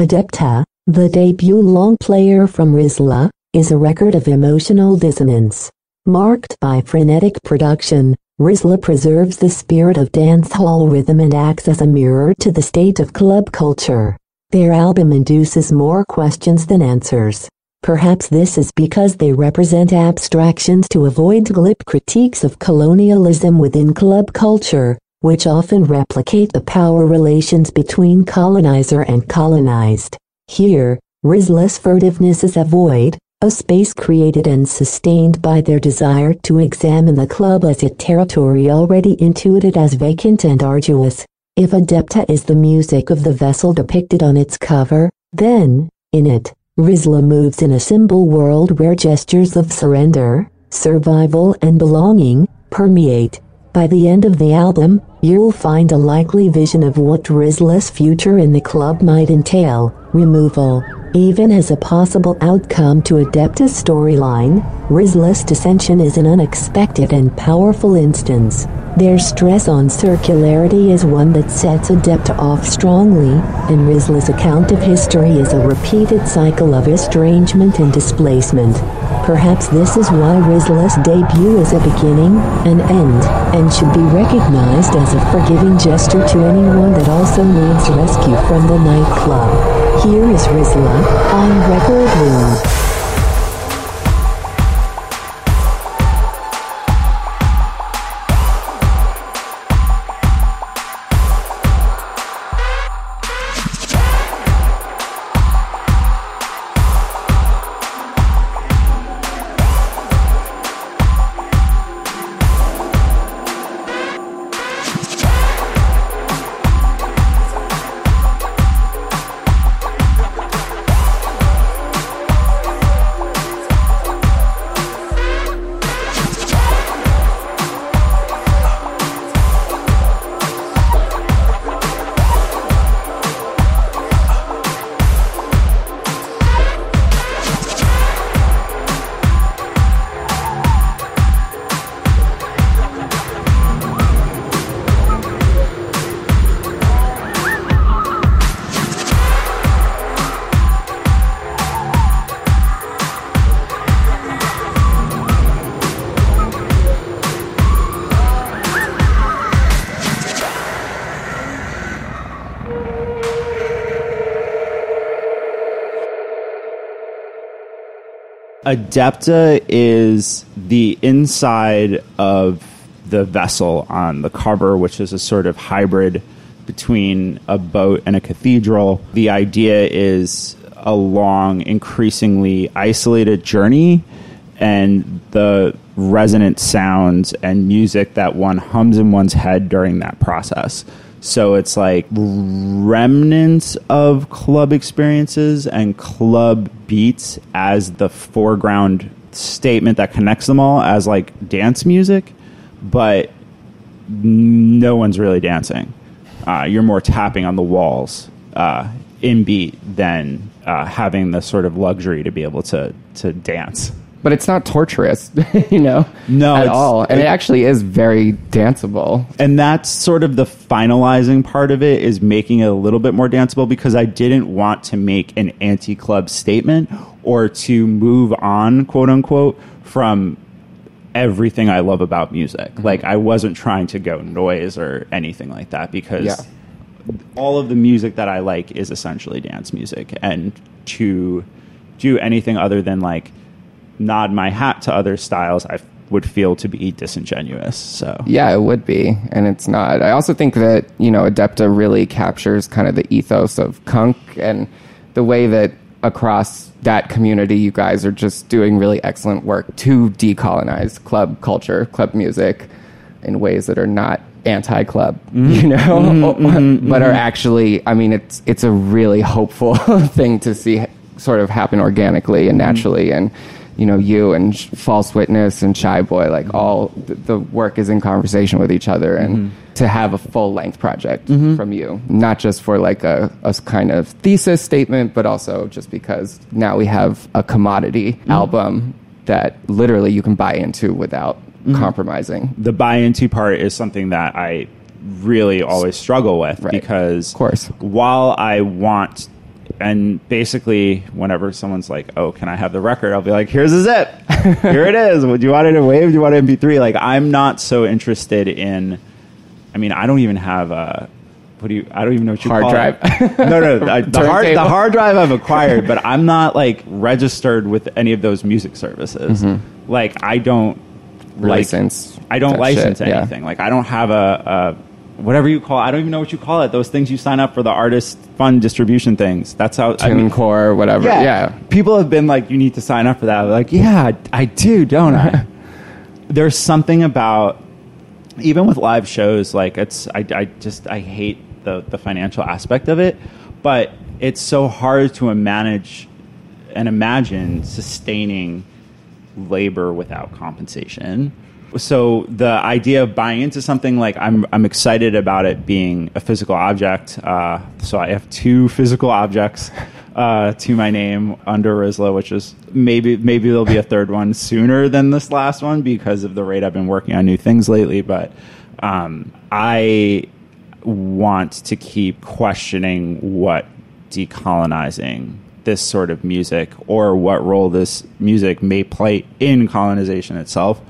Adepta, the debut long player from Rizzla, is a record of emotional dissonance. Marked by frenetic production, Rizzla preserves the spirit of dancehall rhythm and acts as a mirror to the state of club culture. Their album induces more questions than answers. Perhaps this is because they represent abstractions to avoid glib critiques of colonialism within club culture, which often replicate the power relations between colonizer and colonized. Here, Rizzla's furtiveness is a void, a space created and sustained by their desire to examine the club as a territory already intuited as vacant and arduous. If Adepta is the music of the vessel depicted on its cover, then, in it, Rizzla moves in a symbol world where gestures of surrender, survival and belonging permeate. By the end of the album, you'll find a likely vision of what Rizzla's future in the club might entail, removal, even as a possible outcome to Adepta's storyline, Rizzla's dissension is an unexpected and powerful instance. Their stress on circularity is one that sets Adepta off strongly, and Rizzla's account of history is a repeated cycle of estrangement and displacement. Perhaps this is why Rizzla's debut is a beginning, an end, and should be recognized as a forgiving gesture to anyone that also needs rescue from the nightclub. Here is Rizzla on Record Room. Adepta is the inside of the vessel on the cover, which is a sort of hybrid between a boat and a cathedral. The idea is a long, increasingly isolated journey, and the resonant sounds and music that one hums in one's head during that process. So it's like remnants of club experiences and club beats as the foreground statement that connects them all as like dance music, but no one's really dancing. Uh, you're more tapping on the walls uh, in beat than uh, having the sort of luxury to be able to to dance but it's not torturous, you know, no, at all, and it, it, actually is very danceable. And that's sort of the finalizing part of it is making it a little bit more danceable because I didn't want to make an anti-club statement or to move on, quote unquote, from everything I love about music. Mm-hmm. Like I wasn't trying to go noise or anything like that because yeah. all of the music that I like is essentially dance music, and to do anything other than like nod my hat to other styles, I would feel to be disingenuous. So yeah, it would be, and it's not. I also think that you know Adepta really captures kind of the ethos of KUNQ and the way that across that community, you guys are just doing really excellent work to decolonize club culture, club music, in ways that are not anti-club, mm-hmm. you know, mm-hmm, mm-hmm, but are mm-hmm. actually. I mean, it's it's a really hopeful thing to see sort of happen organically and mm-hmm. naturally, and you know you and false witness and Shyboi like mm-hmm. all the, the work is in conversation with each other and mm-hmm. to have a full length project mm-hmm. from you not just for like a, a kind of thesis statement but also just because now we have a commodity mm-hmm. album that literally you can buy into without mm-hmm. compromising the buy into part is something that i really always struggle with right. because of course while i want and basically, whenever someone's like, "Oh, can I have the record?" I'll be like, "Here's a zip. Here it is. Would you want it in wave? Do you want it in MP3?" Like, I'm not so interested in. I mean, I don't even have a. What do you? I don't even know what you Hard call drive. It. No, no, I, the hard the hard drive I've acquired, but I'm not like registered with any of those music services. Mm-hmm. Like, I don't like- License I don't license shit, yeah. anything. Like, I don't have a, a whatever you call. I don't even know what you call it. Those things you sign up for the artist fund distribution things. That's how. I mean, TuneCore, whatever. Yeah. People have been like, you need to sign up for that. Like, yeah, I do, don't I? There's something about even with live shows, like it's I, I just I hate the the financial aspect of it, but it's so hard to manage and imagine sustaining labor without compensation. So the idea of buying into something like I'm I'm excited about it being a physical object. Uh, so I have two physical objects uh, to my name under Rizzla, which is maybe maybe there'll be a third one sooner than this last one because of the rate I've been working on new things lately. But um, I want to keep questioning what decolonizing this sort of music or what role this music may play in colonization itself.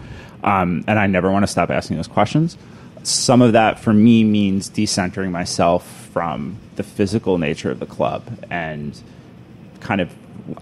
Um, and I never want to stop asking those questions. Some of that for me means decentering myself from the physical nature of the club and kind of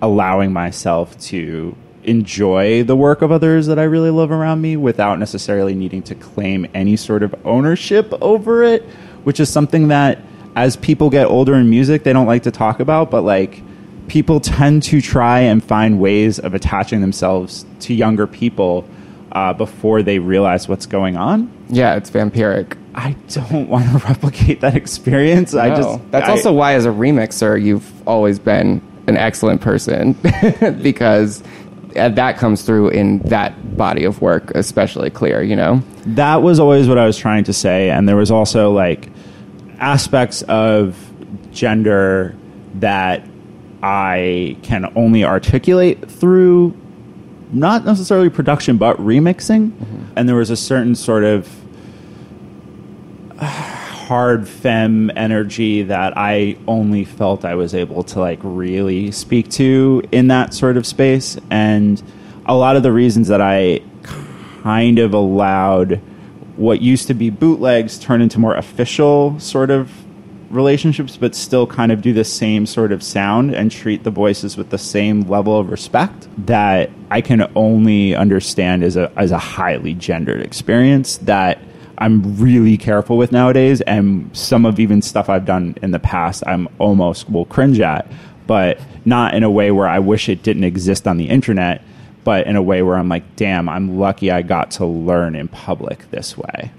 allowing myself to enjoy the work of others that I really love around me without necessarily needing to claim any sort of ownership over it, which is something that as people get older in music, they don't like to talk about, but like people tend to try and find ways of attaching themselves to younger people uh, before they realize what's going on. Yeah, it's vampiric. I don't want to replicate that experience. I just That's I- also why, as a remixer, you've always been an excellent person because uh, that comes through in that body of work, especially clear. You know. that was always what I was trying to say. And there was also like aspects of gender that I can only articulate through not necessarily production, but remixing. And there was a certain sort of hard femme energy that I only felt I was able to like really speak to in that sort of space. And a lot of the reasons that I kind of allowed what used to be bootlegs turn into more official sort of relationships, but still kind of do the same sort of sound and treat the voices with the same level of respect that I can only understand as a as a highly gendered experience that I'm really careful with nowadays and some of even stuff I've done in the past I'm almost will cringe at, but not in a way where I wish it didn't exist on the internet, but in a way where I'm like, damn, I'm lucky I got to learn in public this way.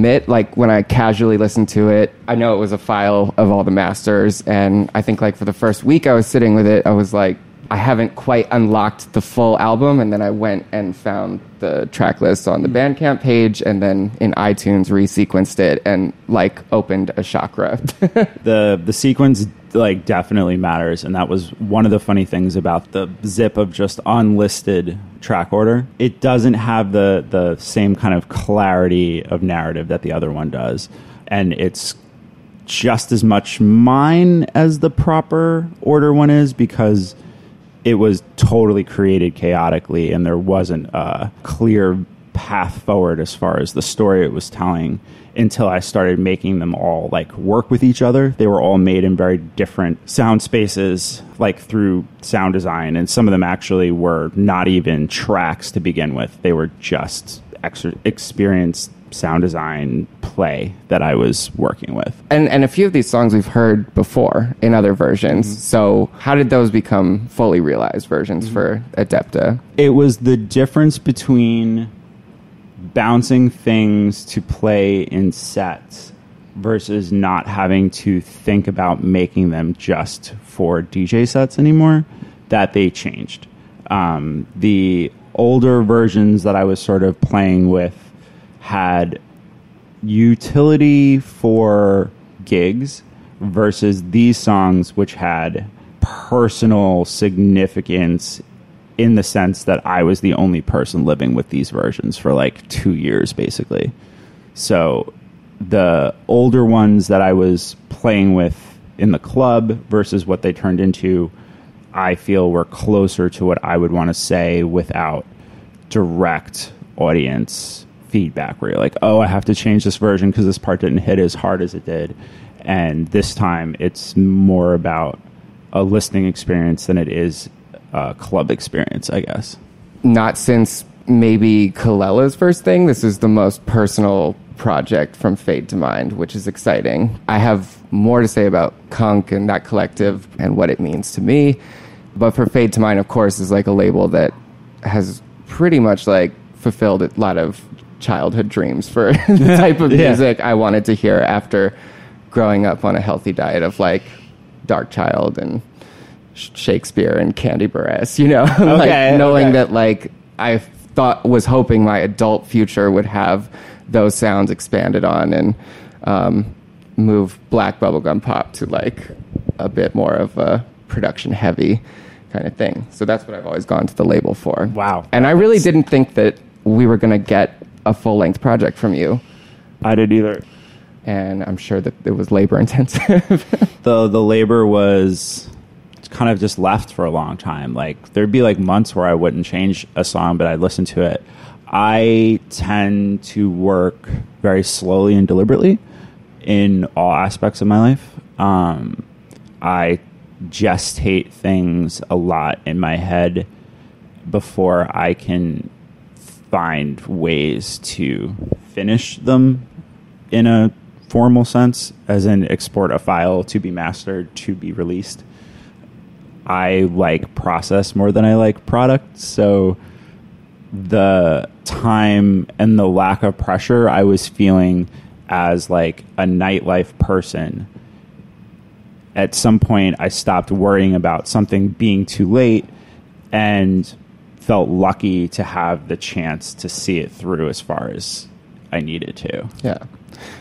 Admit, like when I casually listened to it, I know it was a file of all the masters, and I think like for the first week I was sitting with it, I was like, I haven't quite unlocked the full album, and then I went and found the track list on the Bandcamp page, and then in iTunes resequenced it and like opened a chakra. the the sequence like definitely matters and that was one of the funny things about the zip of just unlisted track order it doesn't have the the same kind of clarity of narrative that the other one does and it's just as much mine as the proper order one is because it was totally created chaotically and there wasn't a clear path forward as far as the story it was telling until I started making them all like work with each other. They were all made in very different sound spaces, like through sound design, and some of them actually were not even tracks to begin with. They were just ex- experienced sound design play that I was working with. And and a few of these songs we've heard before in other versions. Mm-hmm. So how did those become fully realized versions mm-hmm. for Adepta? It was the difference between bouncing things to play in sets versus not having to think about making them just for DJ sets anymore, that they changed. Um, the older versions that I was sort of playing with had utility for gigs versus these songs, which had personal significance in the sense that I was the only person living with these versions for like two years, basically. So the older ones that I was playing with in the club versus what they turned into, I feel were closer to what I would want to say without direct audience feedback where you're like, oh, I have to change this version because this part didn't hit as hard as it did. And this time it's more about a listening experience than it is uh, club experience, I guess. Not since maybe Kelela's first thing. This is the most personal project from Fade to Mind, which is exciting. I have more to say about KUNQ and that collective and what it means to me. But for Fade to Mind, of course, is like a label that has pretty much like fulfilled a lot of childhood dreams for the type of music yeah. I wanted to hear after growing up on a healthy diet of like Darkchild and She'kspere and Kandi Burruss, you know, like knowing okay. that like I thought was hoping my adult future would have those sounds expanded on and um, move black bubblegum pop to like a bit more of a production heavy kind of thing. So that's what I've always gone to the label for. Wow. And I really didn't think that we were going to get a full length project from you. I did either. And I'm sure that it was labor intensive. the the labor was kind of just left for a long time. Like there'd be like months where I wouldn't change a song, but I'd listen to it. I tend to work very slowly and deliberately in all aspects of my life. Um, I gestate things a lot in my head before I can find ways to finish them in a formal sense, as in export a file to be mastered, to be released. I like process more than I like product. So the time and the lack of pressure I was feeling as like a nightlife person at some point I stopped worrying about something being too late and felt lucky to have the chance to see it through as far as I needed to. Yeah.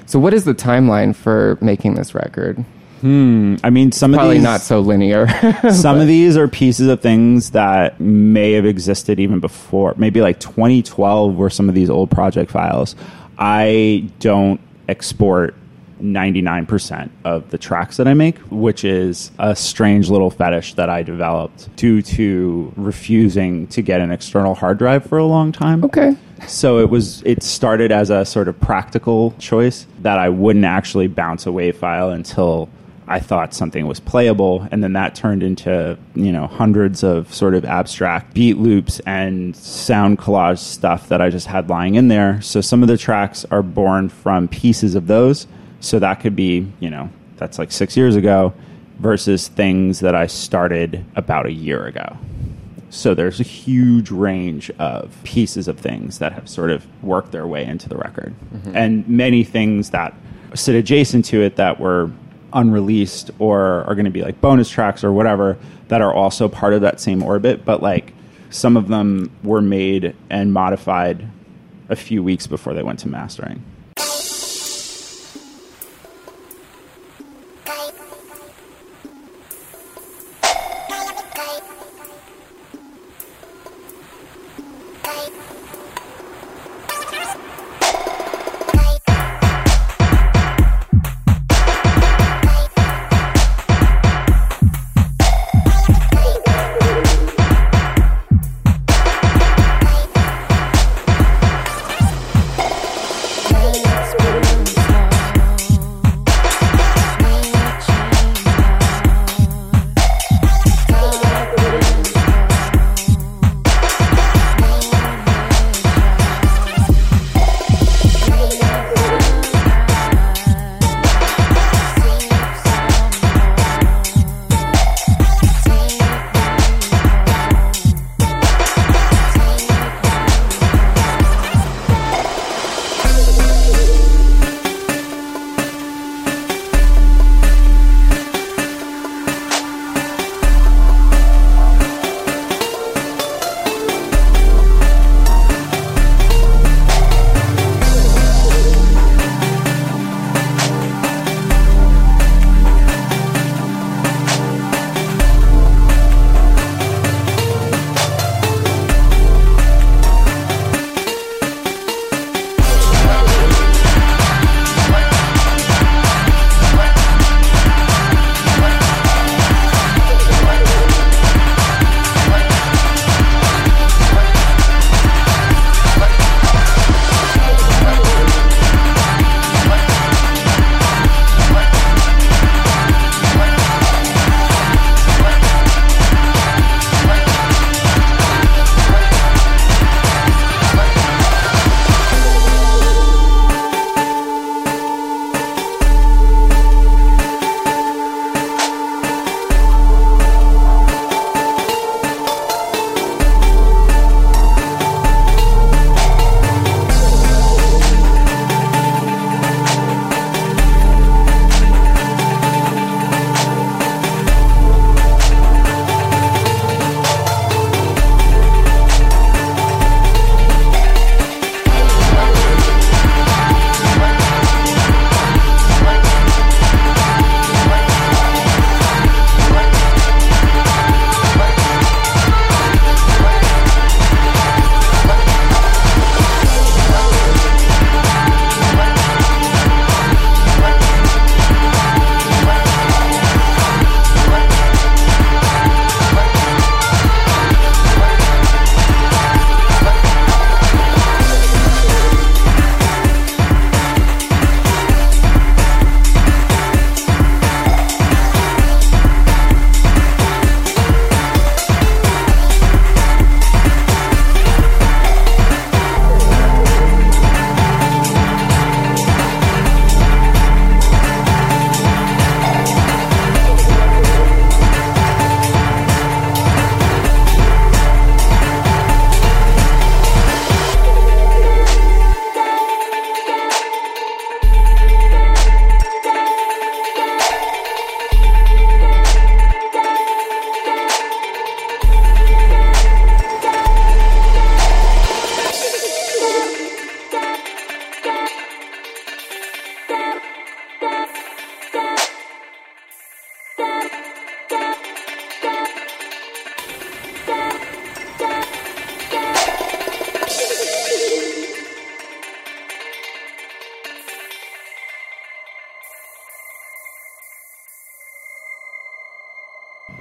So what is the timeline for making this record? Hmm. I mean, some probably of these not so linear. some of these are pieces of things that may have existed even before. Maybe like 2012 were some of these old project files. I don't export 99% of the tracks that I make, which is a strange little fetish that I developed due to refusing to get an external hard drive for a long time. Okay. So it was it started as a sort of practical choice that I wouldn't actually bounce a WAV file until I thought something was playable, and then that turned into you know hundreds of sort of abstract beat loops and sound collage stuff that I just had lying in there. So some of the tracks are born from pieces of those. So that could be you know that's like six years ago versus things that I started about a year ago. So there's a huge range of pieces of things that have sort of worked their way into the record. Mm-hmm. And many things that sit adjacent to it that were unreleased or are going to be like bonus tracks or whatever that are also part of that same orbit. But like some of them were made and modified a few weeks before they went to mastering.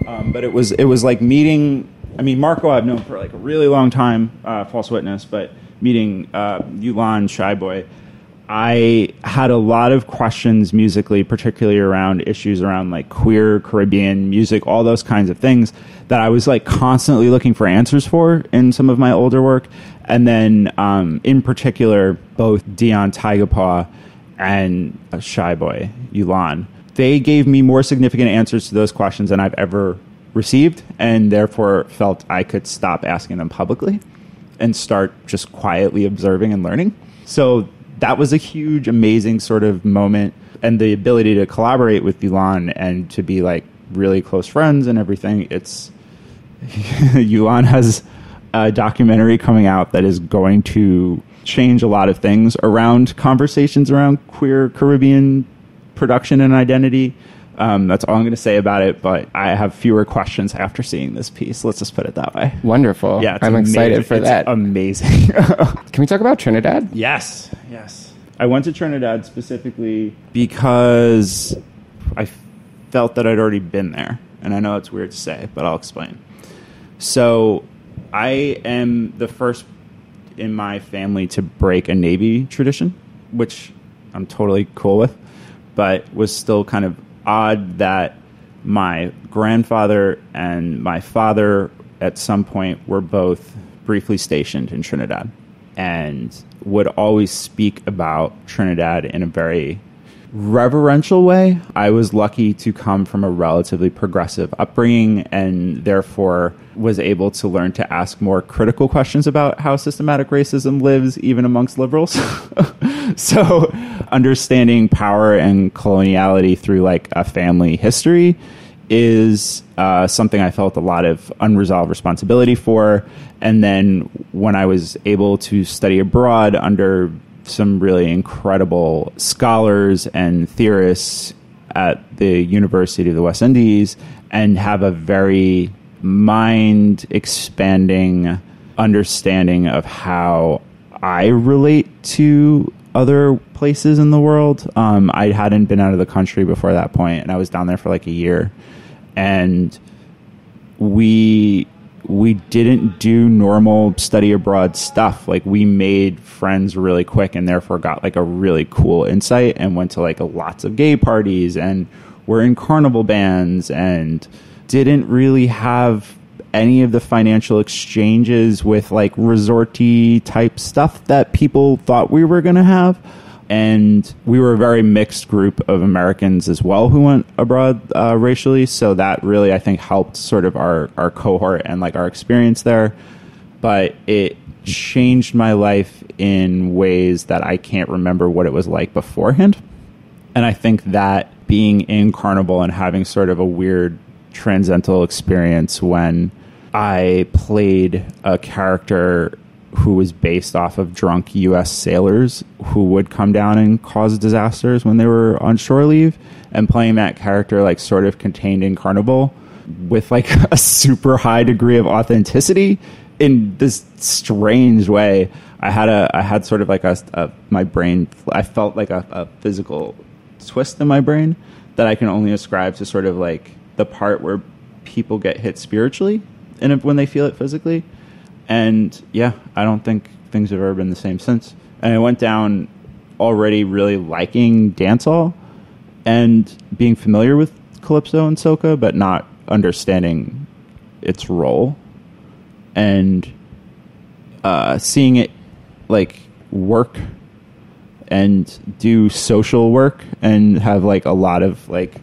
Um, but it was it was like meeting. I mean, Marco I've known for like a really long time, uh, false witness, but meeting uh, Yulan Shyboi, I had a lot of questions musically, particularly around issues around like queer Caribbean music, all those kinds of things that I was like constantly looking for answers for in some of my older work. And then, um, in particular, both Dion Tigerpaw and uh, Shyboi Yulan, they gave me more significant answers to those questions than I've ever received, and therefore felt I could stop asking them publicly and start just quietly observing and learning. So that was a huge, amazing sort of moment, and the ability to collaborate with Yulan and to be like really close friends and everything. It's Yulan has a documentary coming out that is going to change a lot of things around conversations around queer Caribbean production and identity. Um, that's all I'm going to say about it, but I have fewer questions after seeing this piece. Let's just put it that way. Wonderful. Yeah, I'm excited for It's that. Amazing. Can we talk about Trinidad? yes, yes. I went to Trinidad specifically because I felt that I'd already been there, and I know it's weird to say, but I'll explain. So, I am the first in my family to break a Navy tradition, which I'm totally cool with, but was still kind of odd that my grandfather and my father at some point were both briefly stationed in Trinidad and would always speak about Trinidad in a very reverential way. I was lucky to come from a relatively progressive upbringing and therefore was able to learn to ask more critical questions about how systematic racism lives even amongst liberals. so understanding power and coloniality through like a family history is uh, something I felt a lot of unresolved responsibility for. And then when I was able to study abroad under some really incredible scholars and theorists at the University of the West Indies and have a very mind expanding understanding of how I relate to other places in the world. Um, I hadn't been out of the country before that point, and I was down there for like a year, and we we didn't do normal study abroad stuff. Like we made friends really quick, and therefore got like a really cool insight, and went to like lots of gay parties, and were in carnival bands, and didn't really have any of the financial exchanges with like resorty type stuff that people thought we were going to have. And we were a very mixed group of Americans as well who went abroad uh, racially. So that really, I think, helped sort of our, our cohort and like our experience there. But it changed my life in ways that I can't remember what it was like beforehand. And I think that being in Carnival and having sort of a weird transcendental experience when I played a character who was based off of drunk U.S. sailors who would come down and cause disasters when they were on shore leave, and playing that character like sort of contained in Carnival with like a super high degree of authenticity in this strange way. I had a I had sort of like a, a my brain. I felt like a, a physical twist in my brain that I can only ascribe to sort of like the part where people get hit spiritually and when they feel it physically. And yeah, I don't think things have ever been the same since. And I went down already really liking dancehall and being familiar with calypso and soca, but not understanding its role and uh, seeing it like work and do social work and have like a lot of like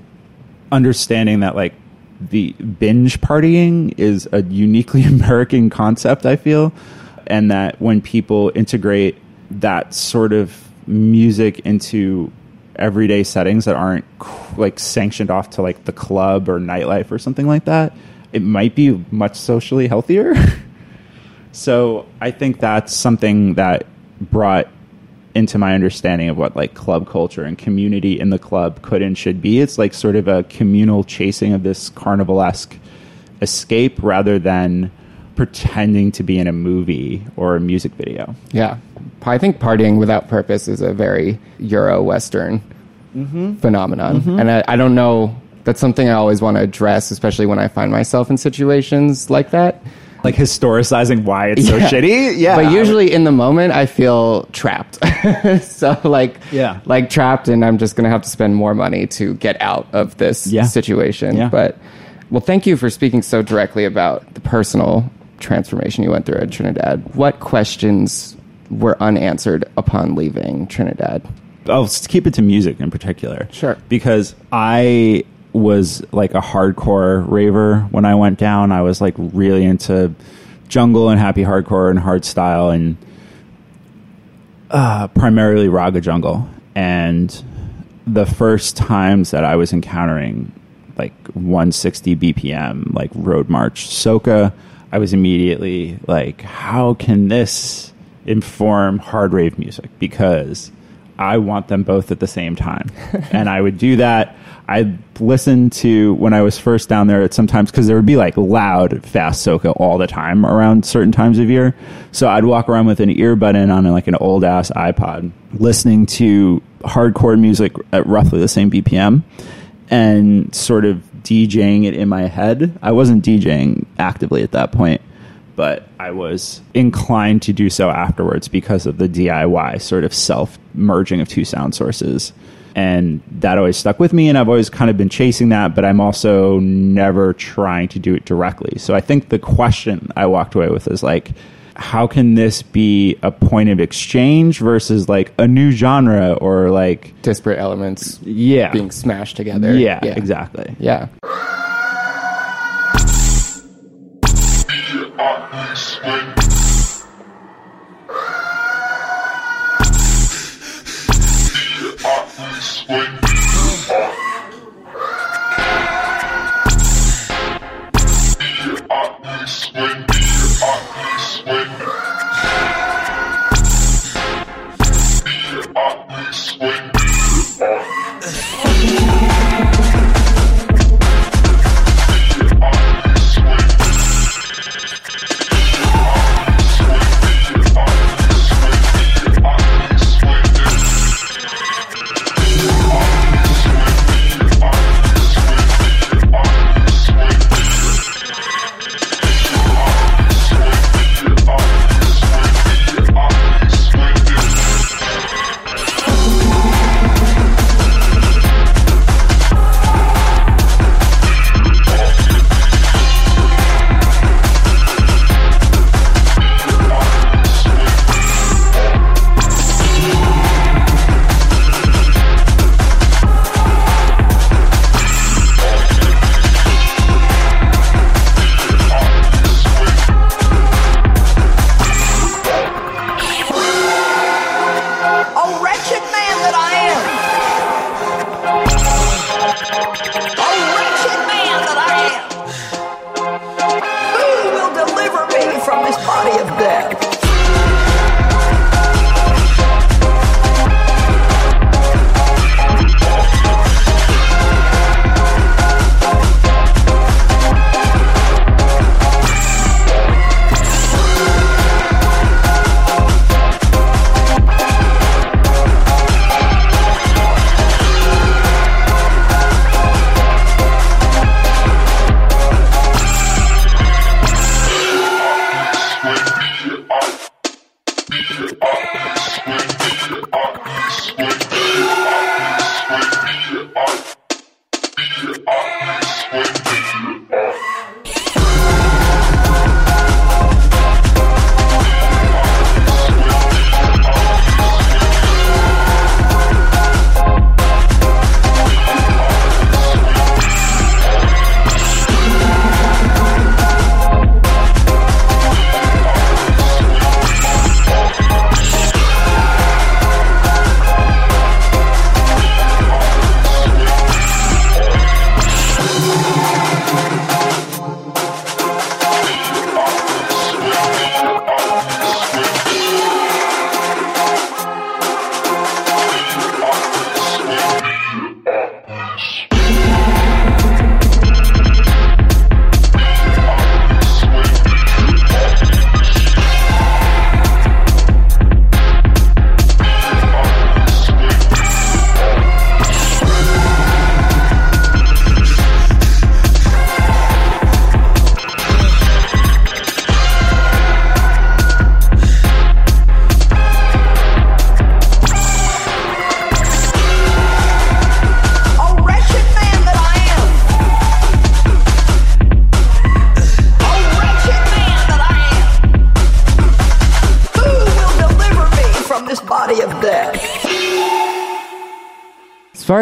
understanding that like the binge partying is a uniquely American concept, I feel, and that when people integrate that sort of music into everyday settings that aren't like sanctioned off to like the club or nightlife or something like that, it might be much socially healthier. so I think that's something that brought into my understanding of what like club culture and community in the club could and should be. It's like sort of a communal chasing of this carnival esque escape rather than pretending to be in a movie or a music video. Yeah. I think partying without purpose is a very Euro Western mm-hmm. phenomenon. Mm-hmm. And I, I don't know, that's something I always want to address, especially when I find myself in situations like that. Like historicizing why it's so Yeah. shitty. Yeah. But usually in the moment, I feel trapped. so like, Yeah. like trapped, and I'm just gonna have to spend more money to get out of this Yeah. situation. Yeah. But well, thank you for speaking so directly about the personal transformation you went through at Trinidad. What questions were unanswered upon leaving Trinidad? Oh, I'll keep it to music in particular. Sure. Because I was like a hardcore raver when I went down. I was like really into jungle and happy hardcore and hard style and uh, primarily raga jungle. And the first times that I was encountering like 160 BPM, like road march soca, I was immediately like, how can this inform hard rave music? Because I want them both at the same time. and I would do that. I'd listen to when I was first down there at sometimes because there would be like loud fast soca all the time around certain times of year. So I'd walk around with an earbud in on like an old ass iPod, listening to hardcore music at roughly the same BPM and sort of DJing it in my head. I wasn't DJing actively at that point, but I was inclined to do so afterwards because of the DIY sort of self merging of two sound sources. And that always stuck with me, and I've always kind of been chasing that, but I'm also never trying to do it directly. So I think the question I walked away with is like, how can this be a point of exchange versus like a new genre or like Disparate elements yeah being smashed together. yeah, exactly Yeah.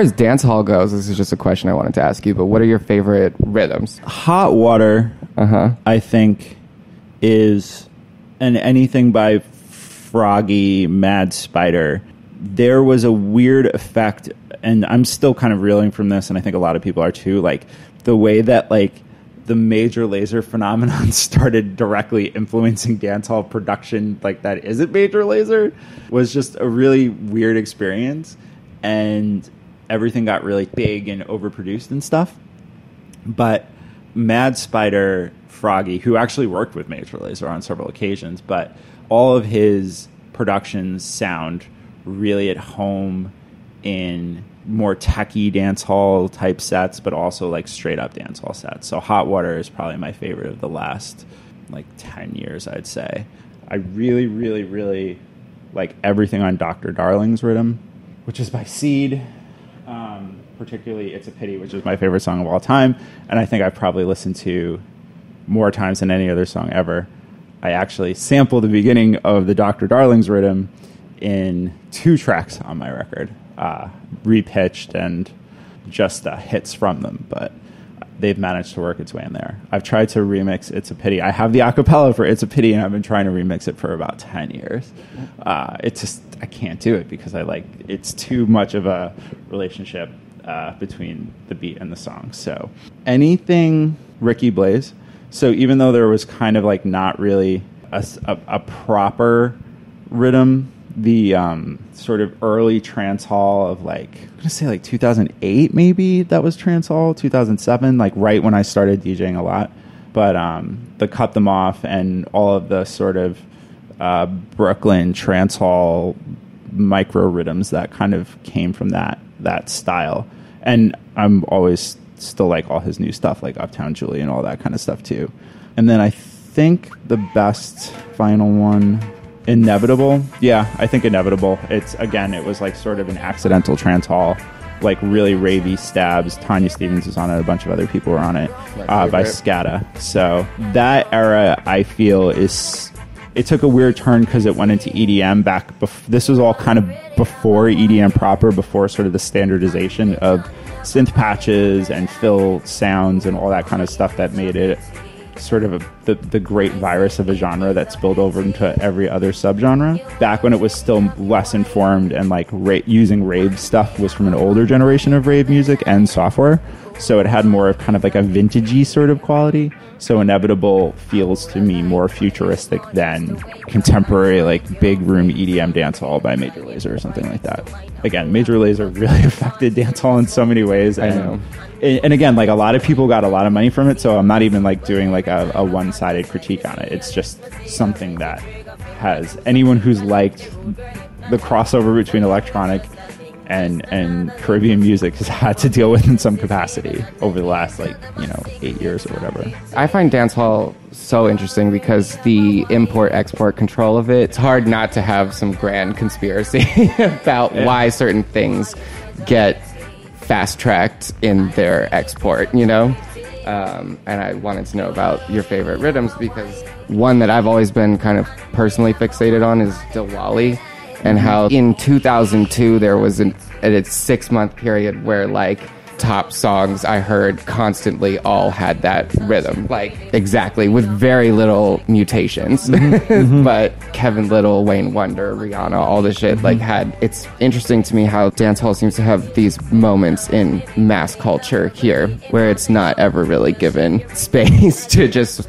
As dance hall goes, this is just a question I wanted to ask you. But what are your favorite rhythms? Hot Water, Uh-huh. I think, is and anything by Froggy, Mad Spider. There was a weird effect, and I'm still kind of reeling from this, and I think a lot of people are too. Like the way that like the Major Lazer phenomenon started directly influencing dancehall production, like that isn't Major Lazer, was just a really weird experience, and everything got really big and overproduced and stuff but Mad Spider Froggy, who actually worked with Major Lazer on several occasions, but all of his productions sound really at home in more techie dance hall type sets, but also like straight up dance hall sets. So Hot Water is probably my favorite of the last like 10 years, I'd say. I really, really, really like everything on Dr. Darling's rhythm, which is by Seed. Particularly It's a Pity, which is my favorite song of all time. And I think I've probably listened to more times than any other song ever. I actually sample the beginning of the Dr. Darling's rhythm in two tracks on my record, uh, repitched and just uh, hits from them. But they've managed to work its way in there. I've tried to remix It's a Pity. I have the acapella for It's a Pity, and I've been trying to remix it for about 10 years. Uh, it's just, I can't do it because I like, it's too much of a relationship uh, between the beat and the song. So anything Ricky Blaze. So even though there was kind of like not really a proper rhythm, the um, sort of early trance hall of like I'm gonna say like 2008 maybe that was trance hall 2007 like right when I started DJing a lot but um, the cut them off and all of the sort of uh, Brooklyn trance hall micro rhythms that kind of came from that that style and I'm always still like all his new stuff like Uptown Julie and all that kind of stuff too. And then I think the best final one inevitable. Yeah i think inevitable. It's again it was like sort of an accidental trance hall like really ravey stabs. Tanya Stephens was on it a bunch of other people were on it uh, by Skatta so that era i feel is it took a weird turn because it went into edm back bef- this was all kind of before edm proper before sort of the standardization of synth patches and fill sounds and all that kind of stuff that made it sort of a, the, the great virus of a genre that spilled over into every other subgenre. Back when it was still less informed and like ra- using rave stuff was from an older generation of rave music and software. So it had more of kind of like a vintagey sort of quality. So Inevitable feels to me more futuristic than contemporary like big room EDM dancehall by Major Lazer or something like that. Again, Major Lazer really affected dancehall in so many ways. I and- know. and and again, like a lot of people got a lot of money from it, so I'm not even like doing like a, a one sided critique on it. It's just something that has anyone who's liked the crossover between electronic and and Caribbean music has had to deal with in some capacity over the last like you know eight years or whatever. I find dancehall so interesting because the import export control of it, it's hard not to have some grand conspiracy about Yeah. why certain things get fast tracked in their export, you know? Um, and I wanted to know about your favorite rhythms because one that I've always been kind of personally fixated on is Diwali and mm-hmm. how in 2002 there was an, a six month period where like top songs I heard constantly all had that rhythm, like exactly with very little mutations. Mm-hmm. Mm-hmm. but Kevin Lyttle, Wayne Wonder, Rihanna, all this shit like had. It's interesting to me how dancehall seems to have these moments in mass culture here where it's not ever really given space to just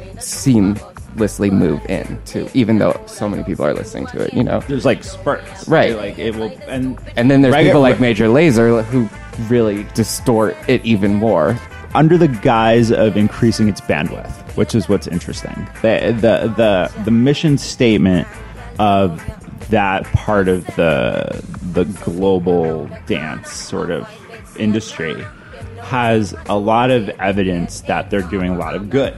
seamlessly move in to, even though so many people are listening to it. You know. There's like spurts, Right. Like it will, and And then there's people like Major Lazer who really distort it even more. under the guise of increasing its bandwidth, which is what's interesting. The the the, the mission statement of that part of the the global dance sort of industry has a lot of evidence that they're doing a lot of good.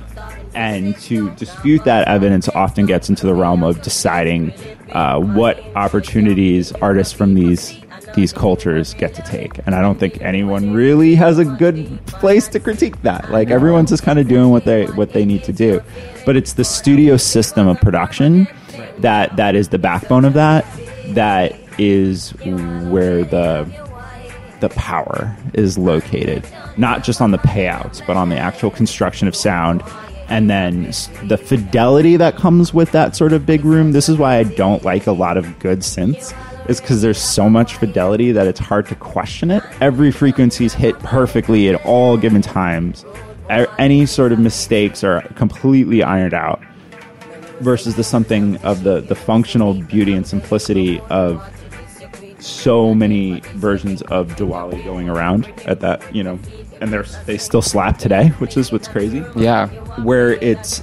And to dispute that evidence often gets into the realm of deciding uh, what opportunities artists from these these cultures get to take. And I don't think anyone really has a good place to critique that. Like everyone's just kind of doing what they what they need to do. But it's the studio system of production that that is the backbone of that that is where the the power is located, not just on the payouts, but on the actual construction of sound. And then the fidelity that comes with that sort of big room. This is why I don't like a lot of good synths, is because there's so much fidelity that it's hard to question it. Every frequency is hit perfectly at all given times. Any sort of mistakes are completely ironed out versus the something of the the functional beauty and simplicity of so many versions of Diwali going around at that you know and they're they still slap today which is what's crazy Yeah. where it's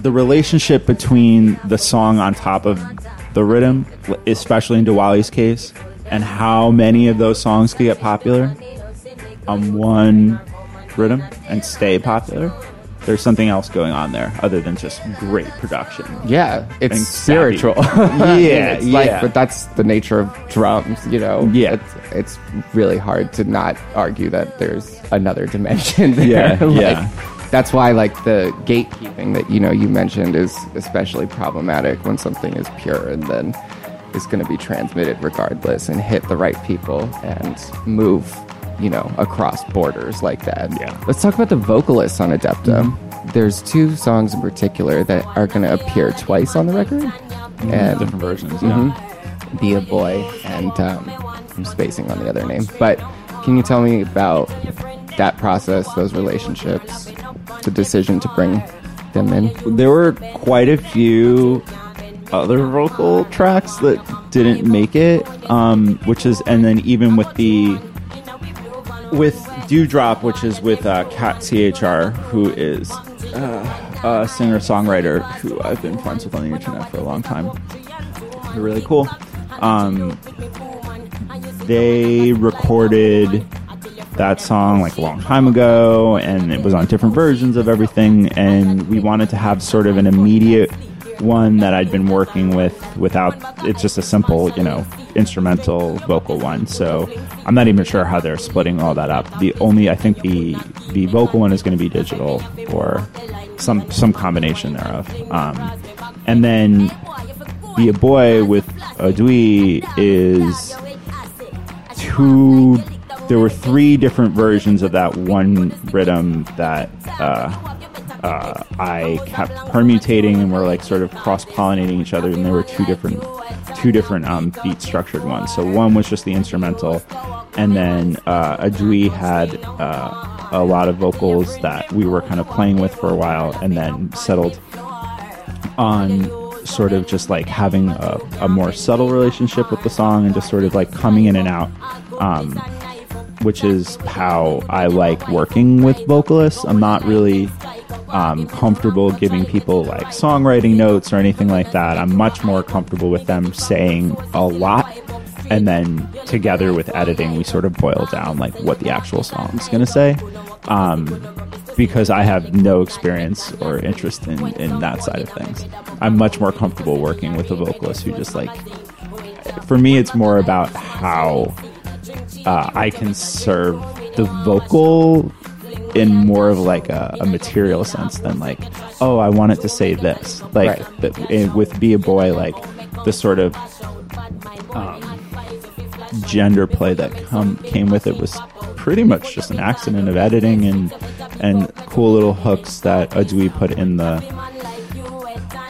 the relationship between the song on top of the rhythm especially in Diwali's case and how many of those songs could get popular on one rhythm and stay popular there's something else going on there other than just great production Yeah, it's And spiritual. Yeah, it's like, yeah. but that's the nature of drums. You know, Yeah. it's, it's really hard to not argue that there's another dimension there. Yeah, Like, yeah. That's why, like the gatekeeping that you know you mentioned is especially problematic when something is pure and then is going to be transmitted regardless and hit the right people and move, you know, across borders like that. Yeah. Mm-hmm. Let's talk about the vocalists on Adepta. There's two songs in particular that are going to appear twice on the record, and different versions Mhm. Be a Boy and um, I'm spacing on the other name. But can you tell me about that process, those relationships, the decision to bring them in? there were quite a few other vocal tracks that didn't make it um, which is and then even with the with dewdrop which is with uh, Kat CHR who is uh, a singer songwriter who i've been friends with on the internet for a long time. They're really cool. Um, they recorded that song like a long time ago and it was on different versions of everything and we wanted to have sort of an immediate one that I'd been working with without it's just a simple, you know, instrumental vocal one. So I'm not even sure how they're splitting all that up. The only I think the the vocal one is going to be digital or some some combination thereof. Um, and then be a boy with Adui is two there were three different versions of that one rhythm that uh, uh, I kept permutating and we're like sort of cross pollinating each other and there were two different two different um, beat structured ones. So one was just the instrumental and then uh, Adui had uh, a lot of vocals that we were kind of playing with for a while and then settled on sort of just like having a, a more subtle relationship with the song and just sort of like coming in and out um, which is how i like working with vocalists. I'm not really um, comfortable giving people like songwriting notes or anything like that i'm much more comfortable with them saying a lot and then together with editing we sort of boil down like what the actual song's going to say um, because I have no experience or interest in, in that side of things. I'm much more comfortable working with a vocalist who just like, for me, it's more about how uh, I can serve the vocal in more of like a, a material sense than like, oh, I want it to say this. Like Right. the, eh, with Be a Boy, like the sort of um, gender play that come, came with it was pretty much just an accident of editing and and cool little hooks that Adui put in the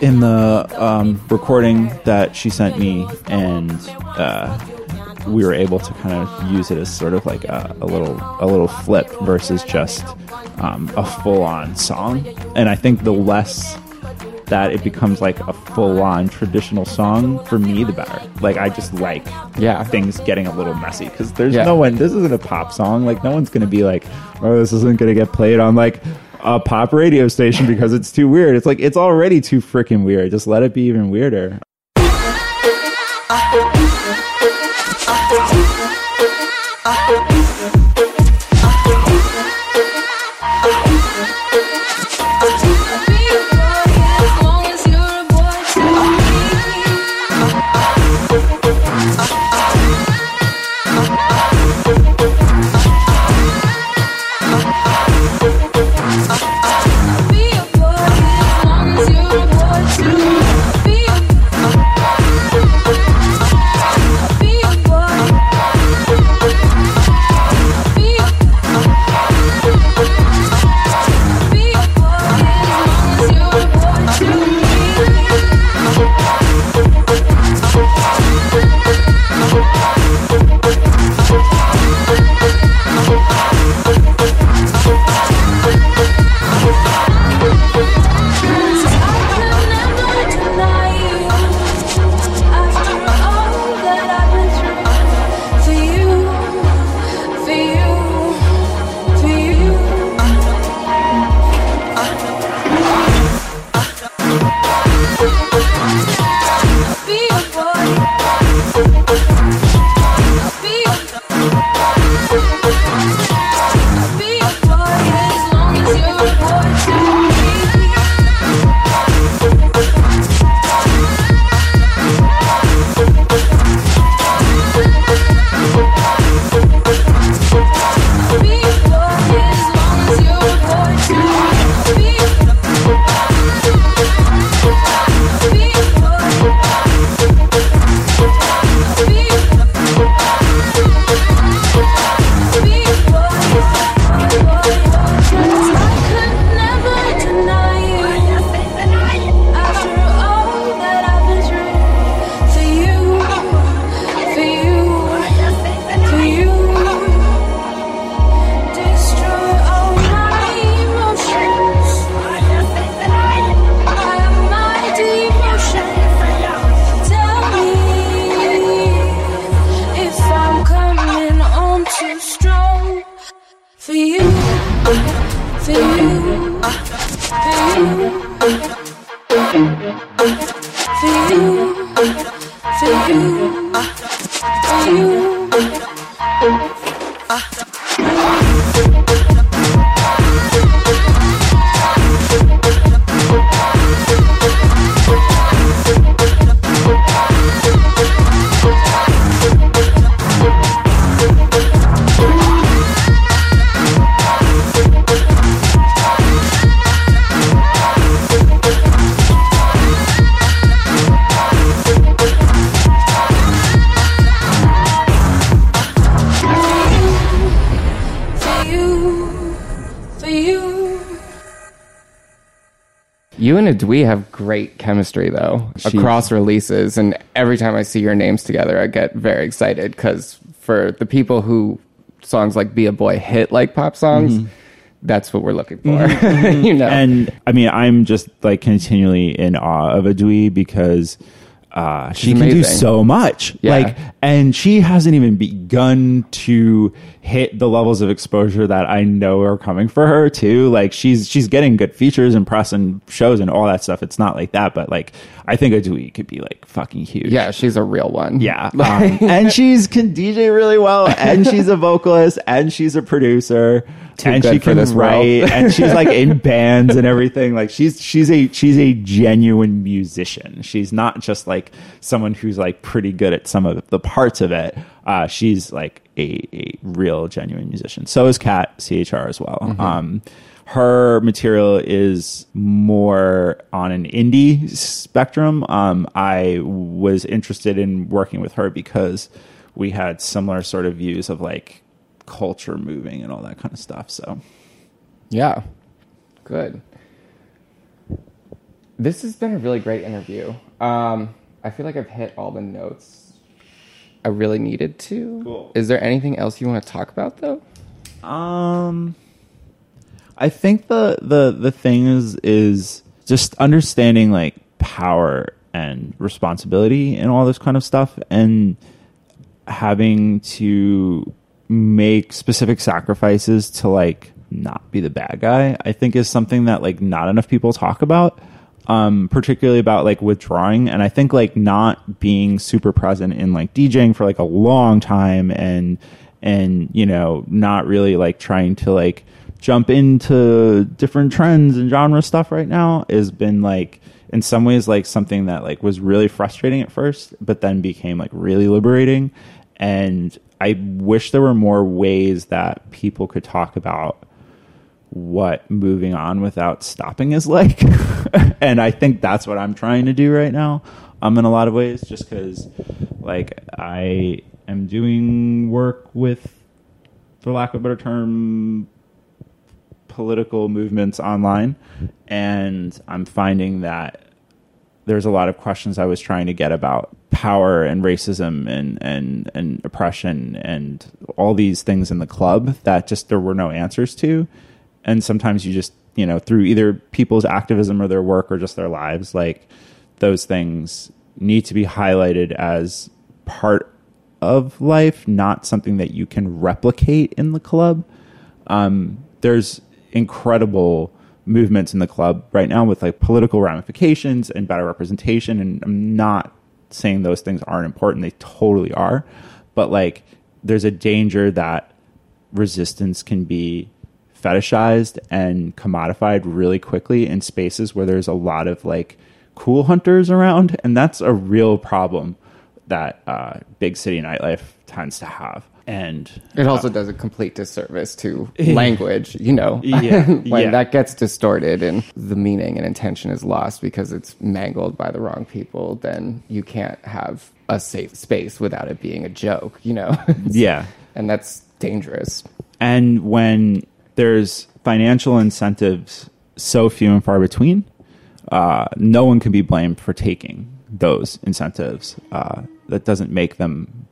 in the um, recording that she sent me, and uh, we were able to kind of use it as sort of like a, a little a little flip versus just um, a full on song. And I think the less that it becomes like a full on traditional song for me, the better. Like I just like Yeah. things getting a little messy because there's Yeah. no one. This isn't a pop song. Like no one's gonna be like, oh, this isn't gonna get played on like a pop radio station because it's too weird. It's like it's already too freaking weird. Just let it be even weirder. You and Adwi have great chemistry, though, She's- across releases. And every time I see your names together, I get very excited because for the people who songs like Be a Boy hit like pop songs, mm-hmm. that's what we're looking for. Mm-hmm. you know? and I mean, I'm just like continually in awe of Adui because uh, she can do so much. Yeah. Like, and she hasn't even begun to hit the levels of exposure that I know are coming for her too. Like, she's she's getting good features and press and shows and all that stuff. It's not like that, but like, I think Adui could be like fucking huge. yeah, she's a real one. Yeah. Um, and she's can DJ really well, and she's a vocalist, and she's a producer, and good she for can this write, and she's like in bands and everything. Like she's she's a she's a genuine musician. She's not just like someone who's like pretty good at some of the parts of it. Uh, she's like a, a real genuine musician. So is Kat CHR as well. Mm-hmm. Um, her material is more on an indie spectrum. Um, I was interested in working with her because we had similar sort of views of like culture moving and all that kind of stuff. So Yeah. Good. This has been a really great interview. Um, I feel like I've hit all the notes I really needed to. Cool. Is there anything else you want to talk about, though? Um, I think the the the thing is is just understanding like power and responsibility and all this kind of stuff, and having to make specific sacrifices to like not be the bad guy. I think is something that like not enough people talk about. Um, particularly about like withdrawing and I think like not being super present in like DJing for like a long time and and you know not really like trying to like jump into different trends and genre stuff right now has been like in some ways like something that like was really frustrating at first but then became like really liberating and i wish there were more ways that people could talk about what moving on without stopping is like. And i think that's what i'm trying to do right now um in a lot of ways just because like i am doing work with for lack of a better term political movements online and i'm finding that there's a lot of questions I was trying to get about power and racism and and and oppression and all these things in the club that just there were no answers to. And sometimes you just, you know, through either people's activism or their work or just their lives, like those things need to be highlighted as part of life, not something that you can replicate in the club. Um, there's incredible movements in the club right now with like political ramifications and better representation. And I'm not saying those things aren't important; they totally are. But like, there's a danger that resistance can be fetishized and commodified really quickly in spaces where there's a lot of like cool hunters around, and that's a real problem that uh, big city nightlife tends to have. And It also does a complete disservice to language, you know, Yeah, when yeah. that gets distorted and the meaning and intention is lost because it's mangled by the wrong people, then you can't have a safe space without it being a joke, you know? yeah, and that's dangerous. and when there's financial incentives so few and far between, uh, no one can be blamed for taking those incentives. Uh, that doesn't make them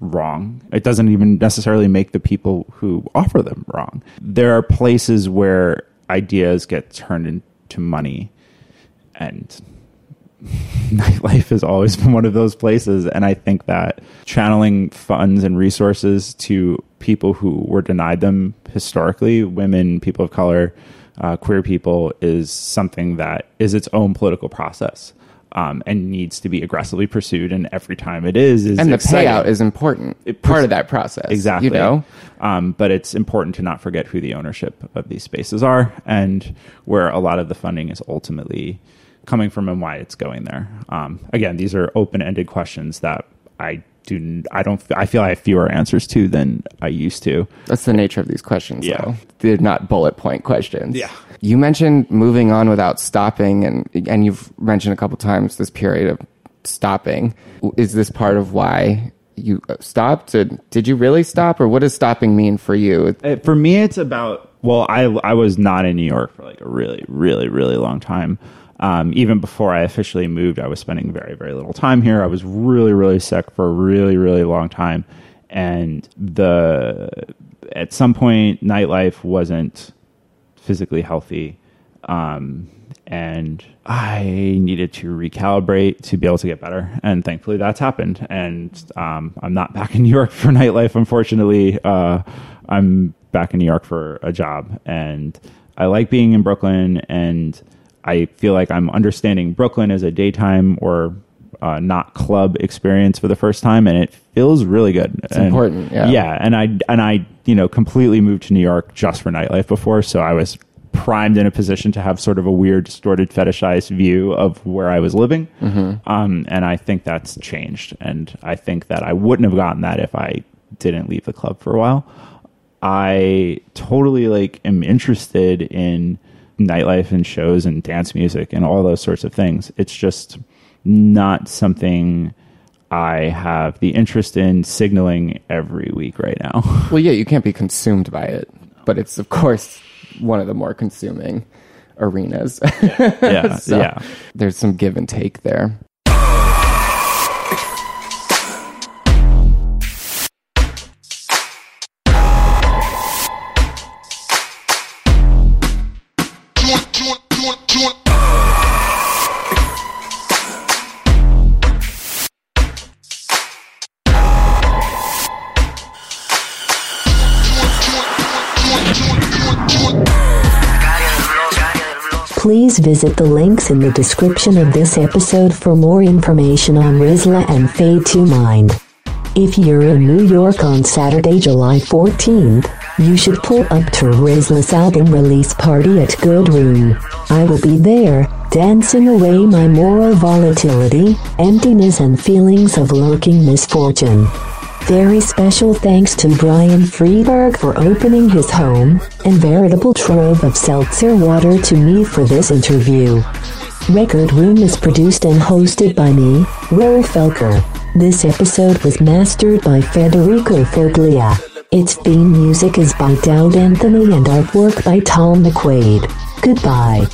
wrong. It doesn't even necessarily make the people who offer them wrong. There are places where ideas get turned into money, and nightlife has always been one of those places. And I think that channeling funds and resources to people who were denied them historically, women, people of color, uh, queer people is something that is its own political process um, and needs to be aggressively pursued. And every time it is, is and the exciting. payout is important. It part of that process. exactly. You know? um, but it's important to not forget who the ownership of these spaces are and where a lot of the funding is ultimately coming from and why it's going there. Um, again, these are open-ended questions that I do. I don't. I feel I have fewer answers to than I used to. That's the nature of these questions, Yeah. though. They're not bullet point questions. Yeah. You mentioned moving on without stopping, and and you've mentioned a couple times this period of stopping. Is this part of why you uh, stopped? Did, did you really stop, or what does stopping mean for you? Uh, for me it's about well i i was not in new york for like a really really really long time um, even before i officially moved i was spending very very little time here i was really really sick for a really really long time and the at some point nightlife wasn't physically healthy um, and i needed to recalibrate to be able to get better. And thankfully that's happened. And um, i'm not back in new york for nightlife unfortunately. Uh, i'm back in new york for a job. And i like being in brooklyn. And i feel like i'm understanding brooklyn as a daytime or uh, not club experience for the first time and it feels really good. It's important, yeah. yeah and i and i you know completely moved to new york just for nightlife before so i was primed in a position to have sort of a weird distorted fetishized view of where i was living. Um, and i think that's changed and i think that i wouldn't have gotten that if i didn't leave the club for a while. I totally like am interested in nightlife and shows and dance music and all those sorts of things. It's just not something I have the interest in signaling every week right now. Well, yeah, you can't be consumed by it, but it's of course one of the more consuming arenas. yeah, So, yeah. There's some give and take there. Visit the links in the description of this episode for more information on Rizzla and Fade to Mind. If you're in New York on Saturday, July 14th, you should pull up to Rizzla's album release party at Good Room. I will be there, dancing away my moral volatility, emptiness, and feelings of lurking misfortune. Very special thanks to Brian Friedberg for opening his home and veritable trove of seltzer water to me for this interview. Record Room is produced and hosted by me, Will Felker. This episode was mastered by Federico Foglia. Its theme music is by Dowd Anthony and artwork by Tom McQuaid. Goodbye.